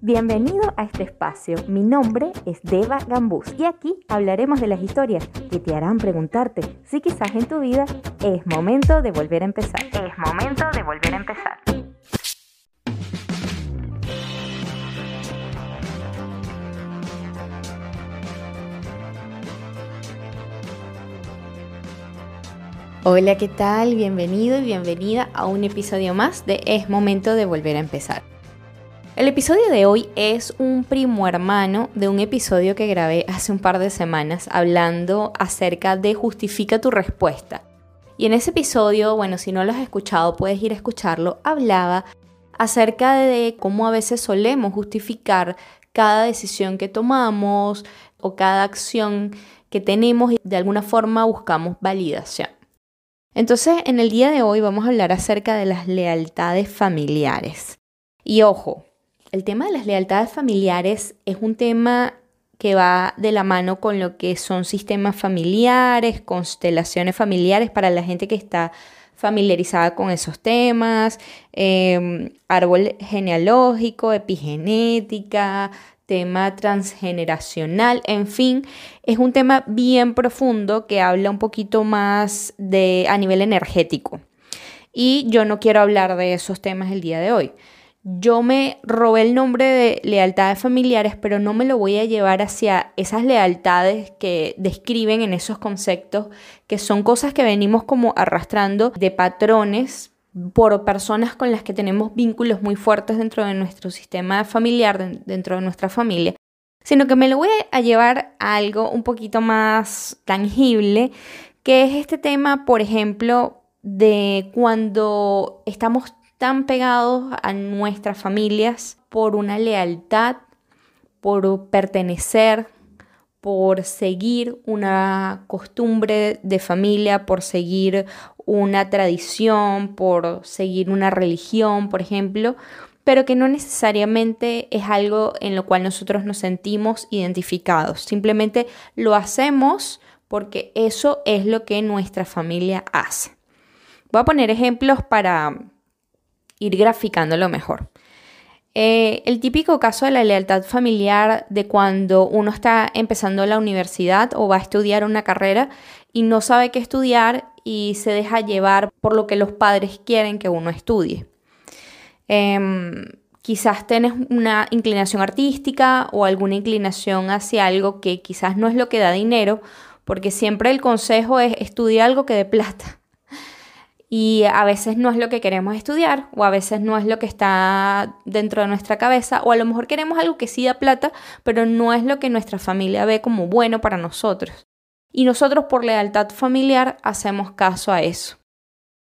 Bienvenido a este espacio. Mi nombre es Deva Gambús y aquí hablaremos de las historias que te harán preguntarte si quizás en tu vida es momento de volver a empezar. Es momento de volver a empezar. Hola, ¿qué tal? Bienvenido y bienvenida a un episodio más de Es momento de volver a empezar. El episodio de hoy es un primo hermano de un episodio que grabé hace un par de semanas hablando acerca de justifica tu respuesta. Y en ese episodio, bueno, si no lo has escuchado, puedes ir a escucharlo, hablaba acerca de cómo a veces solemos justificar cada decisión que tomamos o cada acción que tenemos y de alguna forma buscamos validación. Entonces, en el día de hoy vamos a hablar acerca de las lealtades familiares. Y ojo, el tema de las lealtades familiares es un tema que va de la mano con lo que son sistemas familiares, constelaciones familiares para la gente que está familiarizada con esos temas, em, árbol genealógico, epigenética, tema transgeneracional, en fin, es un tema bien profundo que habla un poquito más de a nivel energético. Y yo no quiero hablar de esos temas el día de hoy. Yo me robé el nombre de lealtades familiares, pero no me lo voy a llevar hacia esas lealtades que describen en esos conceptos, que son cosas que venimos como arrastrando de patrones por personas con las que tenemos vínculos muy fuertes dentro de nuestro sistema familiar, dentro de nuestra familia, sino que me lo voy a llevar a algo un poquito más tangible, que es este tema, por ejemplo, de cuando estamos tan pegados a nuestras familias por una lealtad, por pertenecer, por seguir una costumbre de familia, por seguir una tradición, por seguir una religión, por ejemplo, pero que no necesariamente es algo en lo cual nosotros nos sentimos identificados. Simplemente lo hacemos porque eso es lo que nuestra familia hace. Voy a poner ejemplos para ir graficándolo mejor. Eh, el típico caso de la lealtad familiar de cuando uno está empezando la universidad o va a estudiar una carrera y no sabe qué estudiar y se deja llevar por lo que los padres quieren que uno estudie. Em, quizás tienes una inclinación artística o alguna inclinación hacia algo que quizás no es lo que da dinero, porque siempre el consejo es estudiar algo que dé plata. Y a veces no es lo que queremos estudiar, o a veces no es lo que está dentro de nuestra cabeza, o a lo mejor queremos algo que sí da plata, pero no es lo que nuestra familia ve como bueno para nosotros. Y nosotros por lealtad familiar hacemos caso a eso.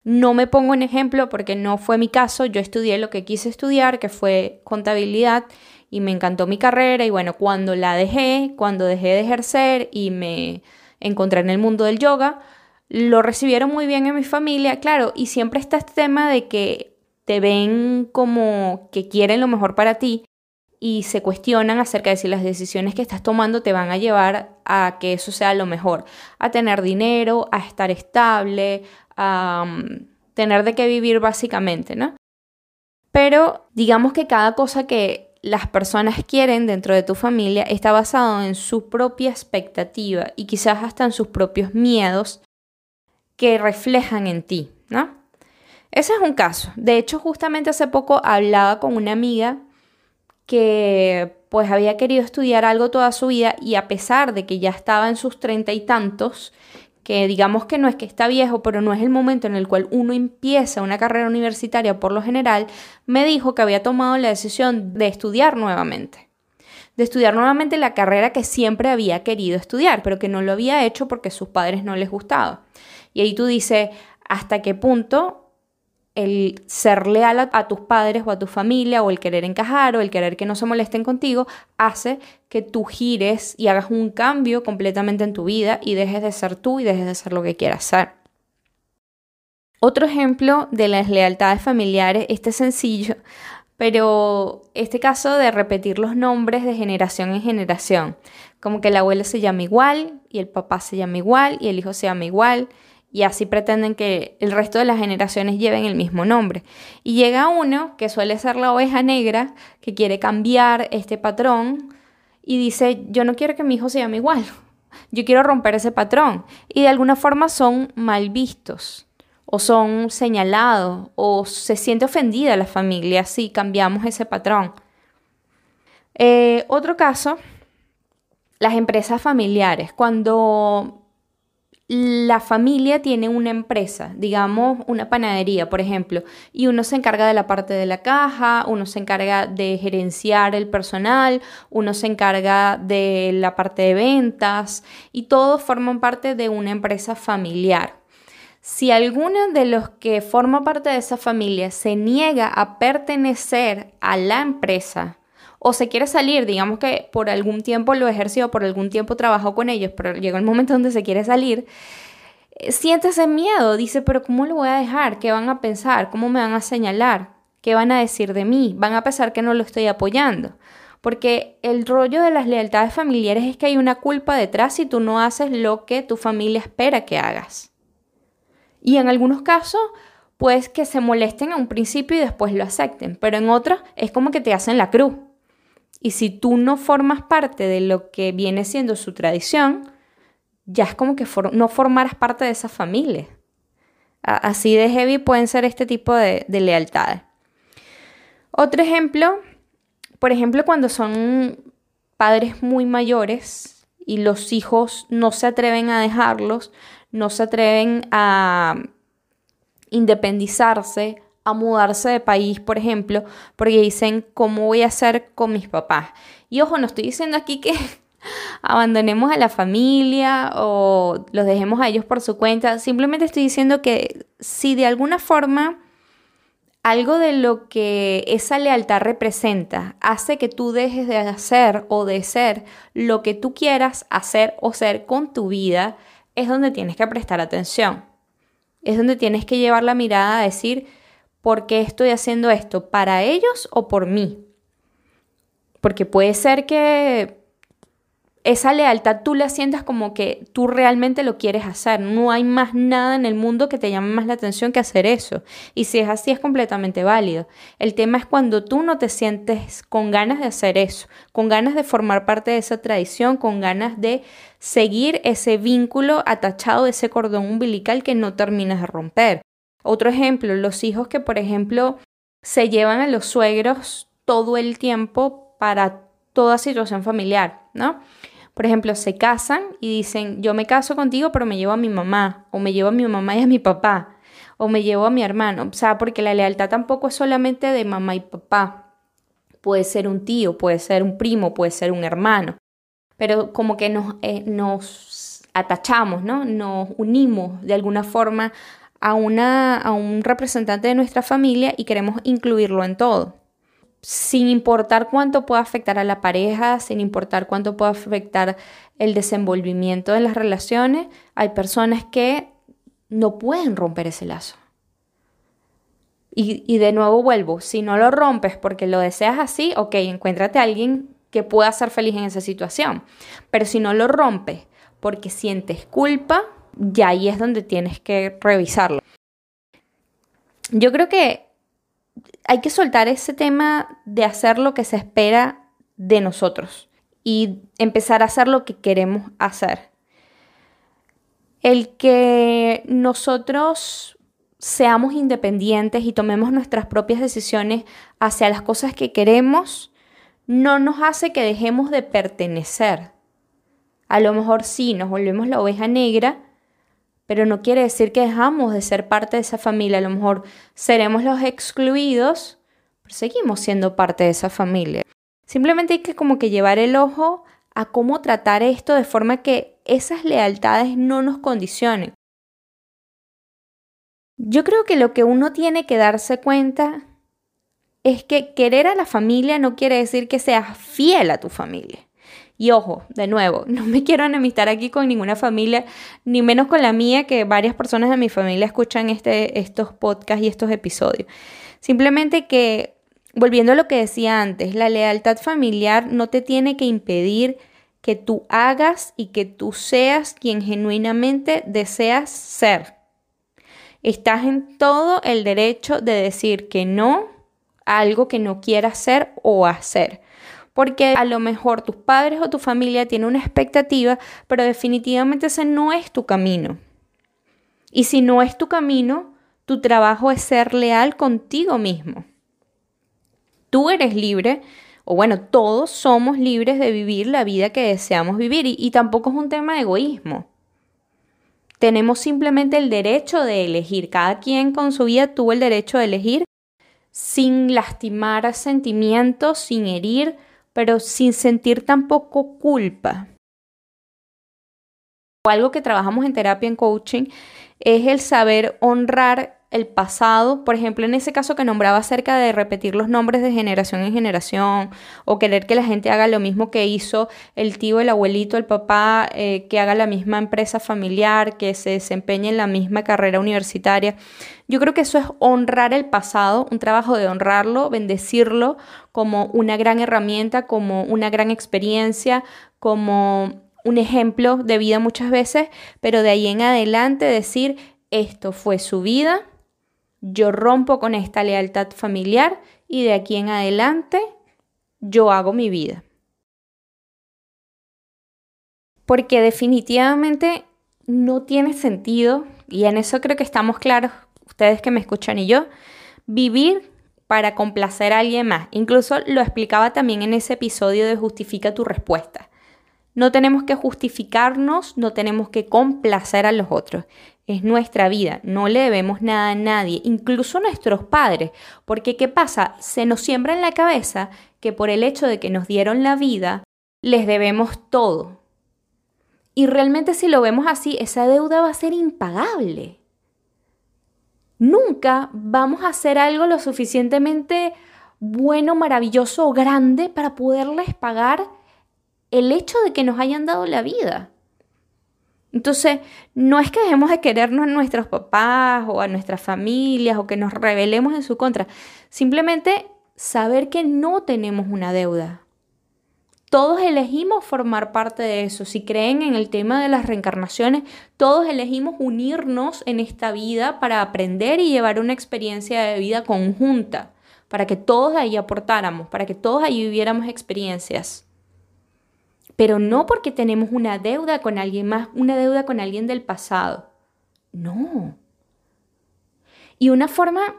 No me pongo en ejemplo porque no fue mi caso, yo estudié lo que quise estudiar, que fue contabilidad, y me encantó mi carrera, y bueno, cuando la dejé, cuando dejé de ejercer y me encontré en el mundo del yoga, lo recibieron muy bien en mi familia, claro, y siempre está este tema de que te ven como que quieren lo mejor para ti, y se cuestionan acerca de si las decisiones que estás tomando te van a llevar a que eso sea lo mejor, a tener dinero, a estar estable, a mm, tener de qué vivir básicamente, ¿no? Pero digamos que cada cosa que las personas quieren dentro de tu familia está basado en su propia expectativa y quizás hasta en sus propios miedos que reflejan en ti, ¿no? Ese es un caso. De hecho, justamente hace poco hablaba con una amiga que pues había querido estudiar algo toda su vida y a pesar de que ya estaba en sus treinta y tantos, que digamos que no es que está viejo, pero no es el momento en el cual uno empieza una carrera universitaria por lo general, me dijo que había tomado la decisión de estudiar nuevamente. De estudiar nuevamente la carrera que siempre había querido estudiar, pero que no lo había hecho porque sus padres no les gustaba. Y ahí tú dices, ¿hasta qué punto el ser leal a, tus padres o a tu familia o el querer encajar o el querer que no se molesten contigo hace que tú gires y hagas un cambio completamente en tu vida y dejes de ser tú y dejes de ser lo que quieras ser. Otro ejemplo de las lealtades familiares, este es sencillo, pero este caso de repetir los nombres de generación en generación, como que el abuelo se llama igual y el papá se llama igual y el hijo se llama igual y así pretenden que el resto de las generaciones lleven el mismo nombre. Y llega uno, que suele ser la oveja negra, que quiere cambiar este patrón y dice, yo no quiero que mi hijo se llame igual, yo quiero romper ese patrón. Y de alguna forma son mal vistos o son señalados o se siente ofendida la familia si cambiamos ese patrón. Eh, otro caso, las empresas familiares. Cuando la familia tiene una empresa, digamos una panadería, por ejemplo, y uno se encarga de la parte de la caja, uno se encarga de gerenciar el personal, uno se encarga de la parte de ventas y todos forman parte de una empresa familiar. Si alguno de los que forma parte de esa familia se niega a pertenecer a la empresa o se quiere salir, digamos que por algún tiempo lo ejerció, por algún tiempo trabajó con ellos, pero llegó el momento donde se quiere salir, eh, siente ese miedo, dice, pero ¿cómo lo voy a dejar? ¿Qué van a pensar? ¿Cómo me van a señalar? ¿Qué van a decir de mí? Van a pensar que no lo estoy apoyando. Porque el rollo de las lealtades familiares es que hay una culpa detrás si tú no haces lo que tu familia espera que hagas. Y en algunos casos, pues que se molesten a un principio y después lo acepten, pero en otros es como que te hacen la cruz. Y si tú no formas parte de lo que viene siendo su tradición, ya es como que no formaras parte de esa familia. Así de heavy pueden ser este tipo de, de lealtades. Otro ejemplo, por ejemplo, cuando son padres muy mayores y los hijos no se atreven a dejarlos, no se atreven a independizarse, a mudarse de país, por ejemplo, porque dicen, ¿cómo voy a hacer con mis papás? Y ojo, no estoy diciendo aquí que abandonemos a la familia o los dejemos a ellos por su cuenta, simplemente estoy diciendo que si de alguna forma algo de lo que esa lealtad representa hace que tú dejes de hacer o de ser lo que tú quieras hacer o ser con tu vida, es donde tienes que prestar atención. Es donde tienes que llevar la mirada a decir, ¿por qué estoy haciendo esto? ¿Para ellos o por mí? Porque puede ser que esa lealtad tú la sientas como que tú realmente lo quieres hacer. No hay más nada en el mundo que te llame más la atención que hacer eso. Y si es así, es completamente válido. El tema es cuando tú no te sientes con ganas de hacer eso, con ganas de formar parte de esa tradición, con ganas de seguir ese vínculo atachado ese cordón umbilical que no terminas de romper. Otro ejemplo, los hijos que, por ejemplo, se llevan a los suegros todo el tiempo para toda situación familiar, ¿no? Por ejemplo, se casan y dicen, yo me caso contigo, pero me llevo a mi mamá, o me llevo a mi mamá y a mi papá, o me llevo a mi hermano. O sea, porque la lealtad tampoco es solamente de mamá y papá. Puede ser un tío, puede ser un primo, puede ser un hermano. Pero como que nos, eh, nos atachamos, ¿no? Nos unimos de alguna forma a, una, a un representante de nuestra familia y queremos incluirlo en todo sin importar cuánto pueda afectar a la pareja, sin importar cuánto pueda afectar el desenvolvimiento de las relaciones, hay personas que no pueden romper ese lazo. Y, y, de nuevo vuelvo, si no lo rompes porque lo deseas así, ok, encuéntrate a alguien que pueda ser feliz en esa situación. Pero si no lo rompes porque sientes culpa, ya ahí es donde tienes que revisarlo. Yo creo que hay que soltar ese tema de hacer lo que se espera de nosotros y empezar a hacer lo que queremos hacer. El que nosotros seamos independientes y tomemos nuestras propias decisiones hacia las cosas que queremos no nos hace que dejemos de pertenecer. A lo mejor sí, nos volvemos la oveja negra, pero no quiere decir que dejamos de ser parte de esa familia. A lo mejor seremos los excluidos, pero seguimos siendo parte de esa familia. Simplemente hay que como que llevar el ojo a cómo tratar esto de forma que esas lealtades no nos condicionen. Yo creo que lo que uno tiene que darse cuenta es que querer a la familia no quiere decir que seas fiel a tu familia. Y ojo, de nuevo, no me quiero enemistar aquí con ninguna familia, ni menos con la mía, que varias personas de mi familia escuchan este, estos podcasts y estos episodios. Simplemente que, volviendo a lo que decía antes, la lealtad familiar no te tiene que impedir que tú hagas y que tú seas quien genuinamente deseas ser. Estás en todo el derecho de decir que no a algo que no quieras hacer o hacer. Porque a lo mejor tus padres o tu familia tienen una expectativa, pero definitivamente ese no es tu camino. Y si no es tu camino, tu trabajo es ser leal contigo mismo. Tú eres libre, o bueno, todos somos libres de vivir la vida que deseamos vivir y, tampoco es un tema de egoísmo. Tenemos simplemente el derecho de elegir. Cada quien con su vida tuvo el derecho de elegir sin lastimar sentimientos, sin herir, pero sin sentir tampoco culpa. Algo que trabajamos en terapia en coaching es el saber honrar el pasado, por ejemplo, en ese caso que nombraba acerca de repetir los nombres de generación en generación o querer que la gente haga lo mismo que hizo el tío, el abuelito, el papá, eh, que haga la misma empresa familiar, que se desempeñe en la misma carrera universitaria. Yo creo que eso es honrar el pasado, un trabajo de honrarlo, bendecirlo como una gran herramienta, como una gran experiencia, como un ejemplo de vida muchas veces, pero de ahí en adelante decir, esto fue su vida, yo rompo con esta lealtad familiar y de aquí en adelante yo hago mi vida. Porque definitivamente no tiene sentido, y en eso creo que estamos claros, ustedes que me escuchan y yo, vivir para complacer a alguien más. Incluso lo explicaba también en ese episodio de Justifica tu respuesta. No tenemos que justificarnos, no tenemos que complacer a los otros es nuestra vida, no le debemos nada a nadie, incluso a nuestros padres, porque ¿qué pasa? Se nos siembra en la cabeza que por el hecho de que nos dieron la vida, les debemos todo. Y realmente si lo vemos así, esa deuda va a ser impagable. Nunca vamos a hacer algo lo suficientemente bueno, maravilloso o grande para poderles pagar el hecho de que nos hayan dado la vida. Entonces, no es que dejemos de querernos a nuestros papás o a nuestras familias o que nos rebelemos en su contra. Simplemente saber que no tenemos una deuda. Todos elegimos formar parte de eso. Si creen en el tema de las reencarnaciones, todos elegimos unirnos en esta vida para aprender y llevar una experiencia de vida conjunta, para que todos ahí aportáramos, para que todos ahí viviéramos experiencias pero no porque tenemos una deuda con alguien más, una deuda con alguien del pasado. No. Y una forma,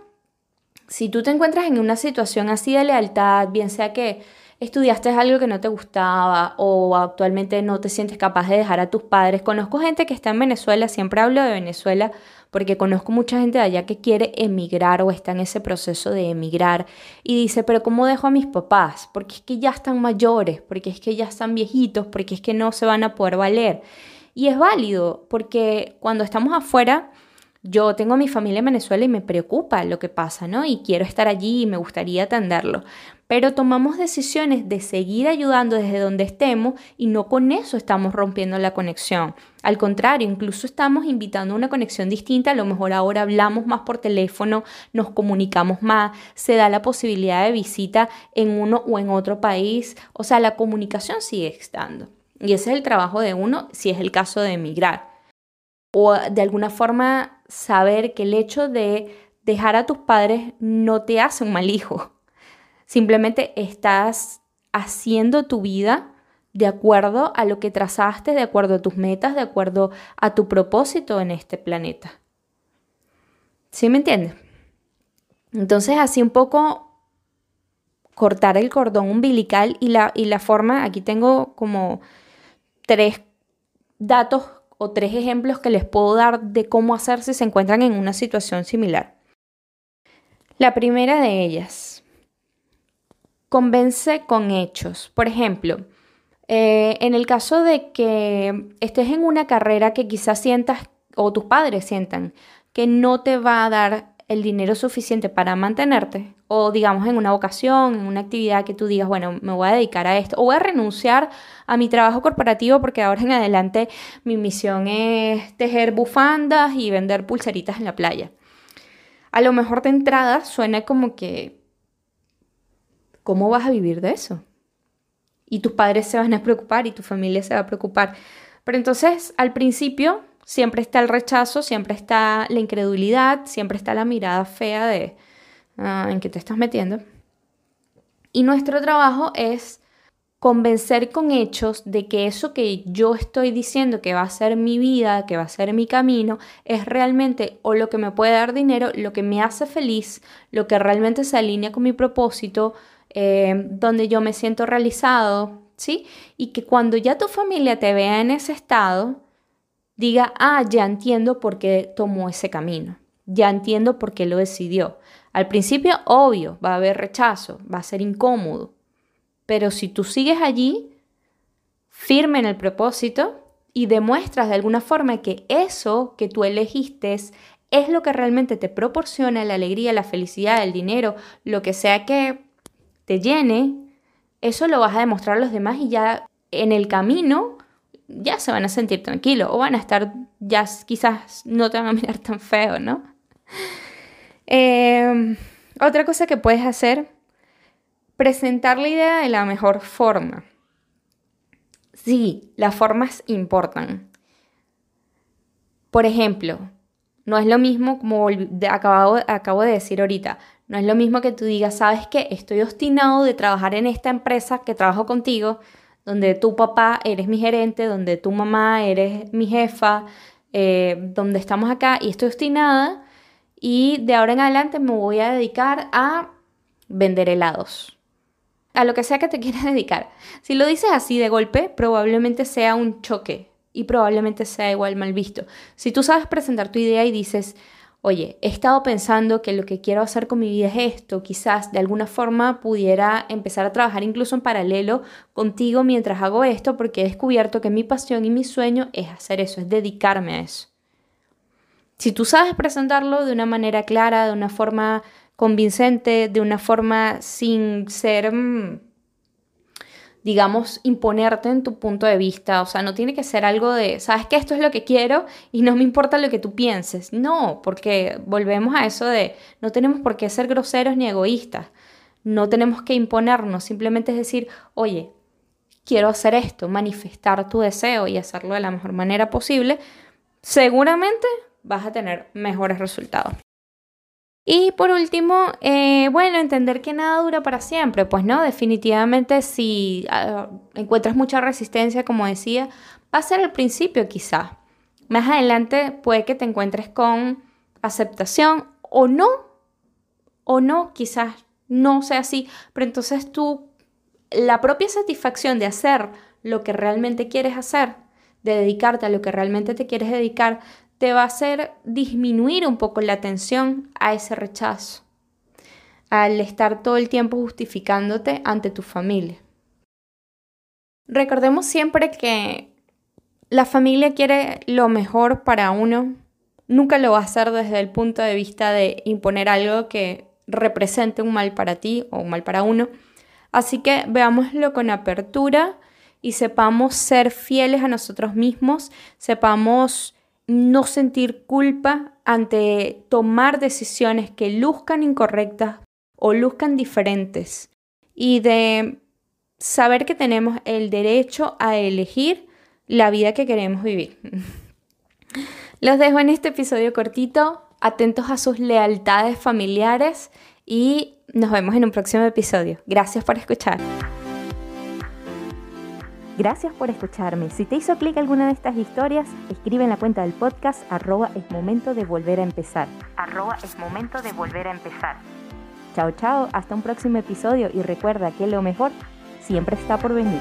si tú te encuentras en una situación así de lealtad, bien sea que estudiaste algo que no te gustaba o actualmente no te sientes capaz de dejar a tus padres. Conozco gente que está en Venezuela, siempre hablo de Venezuela porque conozco mucha gente de allá que quiere emigrar o está en ese proceso de emigrar y dice, pero ¿cómo dejo a mis papás? Porque es que ya están mayores, porque es que ya están viejitos, porque es que no se van a poder valer. Y es válido, porque cuando estamos afuera, yo tengo mi familia en Venezuela y me preocupa lo que pasa, ¿no? Y quiero estar allí y me gustaría atenderlo. Pero tomamos decisiones de seguir ayudando desde donde estemos y no con eso estamos rompiendo la conexión. Al contrario, incluso estamos invitando a una conexión distinta. A lo mejor ahora hablamos más por teléfono, nos comunicamos más, se da la posibilidad de visita en uno o en otro país. O sea, la comunicación sigue estando. Y ese es el trabajo de uno si es el caso de emigrar. O de alguna forma saber que el hecho de dejar a tus padres no te hace un mal hijo. Simplemente estás haciendo tu vida de acuerdo a lo que trazaste, de acuerdo a tus metas, de acuerdo a tu propósito en este planeta. ¿Sí me entiendes? Entonces, así un poco cortar el cordón umbilical y la, y la forma, aquí tengo como tres datos o tres ejemplos que les puedo dar de cómo hacer si se encuentran en una situación similar. La primera de ellas, convence con hechos. Por ejemplo, eh, en el caso de que estés en una carrera que quizás sientas o tus padres sientan que no te va a dar el dinero suficiente para mantenerte, o digamos en una vocación, en una actividad que tú digas, bueno, me voy a dedicar a esto, o voy a renunciar a mi trabajo corporativo porque ahora en adelante mi misión es tejer bufandas y vender pulseritas en la playa. A lo mejor de entrada suena como que, ¿cómo vas a vivir de eso? Y tus padres se van a preocupar y tu familia se va a preocupar. Pero entonces, al principio, siempre está el rechazo, siempre está la incredulidad, siempre está la mirada fea de ah, en que te estás metiendo. Y nuestro trabajo es convencer con hechos de que eso que yo estoy diciendo que va a ser mi vida, que va a ser mi camino, es realmente o lo que me puede dar dinero, lo que me hace feliz, lo que realmente se alinea con mi propósito, eh, donde yo me siento realizado, ¿sí? Y que cuando ya tu familia te vea en ese estado, diga, ah, ya entiendo por qué tomó ese camino, ya entiendo por qué lo decidió. Al principio, obvio, va a haber rechazo, va a ser incómodo, pero si tú sigues allí, firme en el propósito y demuestras de alguna forma que eso que tú elegiste es lo que realmente te proporciona la alegría, la felicidad, el dinero, lo que sea que te llene, eso lo vas a demostrar a los demás y ya en el camino ya se van a sentir tranquilos o van a estar, ya quizás no te van a mirar tan feo, ¿no? Eh, otra cosa que puedes hacer presentar la idea de la mejor forma. Sí, las formas importan. Por ejemplo, no es lo mismo, como acabo, acabo de decir ahorita, no es lo mismo que tú digas, sabes que estoy obstinado de trabajar en esta empresa que trabajo contigo, donde tu papá eres mi gerente, donde tu mamá eres mi jefa, eh, donde estamos acá y estoy obstinada y de ahora en adelante me voy a dedicar a vender helados a lo que sea que te quieras dedicar. Si lo dices así de golpe, probablemente sea un choque y probablemente sea igual mal visto. Si tú sabes presentar tu idea y dices, oye, he estado pensando que lo que quiero hacer con mi vida es esto, quizás de alguna forma pudiera empezar a trabajar incluso en paralelo contigo mientras hago esto, porque he descubierto que mi pasión y mi sueño es hacer eso, es dedicarme a eso. Si tú sabes presentarlo de una manera clara, de una forma convincente, de una forma sin ser, mm, digamos, imponerte en tu punto de vista. O sea, no tiene que ser algo de, sabes que esto es lo que quiero y no me importa lo que tú pienses. No, porque volvemos a eso de, no tenemos por qué ser groseros ni egoístas. No tenemos que imponernos, simplemente es decir, oye, quiero hacer esto, manifestar tu deseo y hacerlo de la mejor manera posible. Seguramente vas a tener mejores resultados. Y por último, eh, bueno, entender que nada dura para siempre. Pues no, definitivamente si ah, encuentras mucha resistencia, como decía, va a ser el principio quizá. Más adelante puede que te encuentres con aceptación o no, o no, quizás no sea así, pero entonces tú, la propia satisfacción de hacer lo que realmente quieres hacer, de dedicarte a lo que realmente te quieres dedicar, te va a hacer disminuir un poco la atención a ese rechazo, al estar todo el tiempo justificándote ante tu familia. Recordemos siempre que la familia quiere lo mejor para uno, nunca lo va a hacer desde el punto de vista de imponer algo que represente un mal para ti o un mal para uno. Así que veámoslo con apertura y sepamos ser fieles a nosotros mismos, sepamos no sentir culpa ante tomar decisiones que luzcan incorrectas o luzcan diferentes y de saber que tenemos el derecho a elegir la vida que queremos vivir. Los dejo en este episodio cortito, atentos a sus lealtades familiares y nos vemos en un próximo episodio. Gracias por escuchar. Gracias por escucharme. Si te hizo clic alguna de estas historias, escribe en la cuenta del podcast arroba es momento de volver a empezar. Arroba es momento de volver a empezar. Chao, chao, hasta un próximo episodio y recuerda que lo mejor siempre está por venir.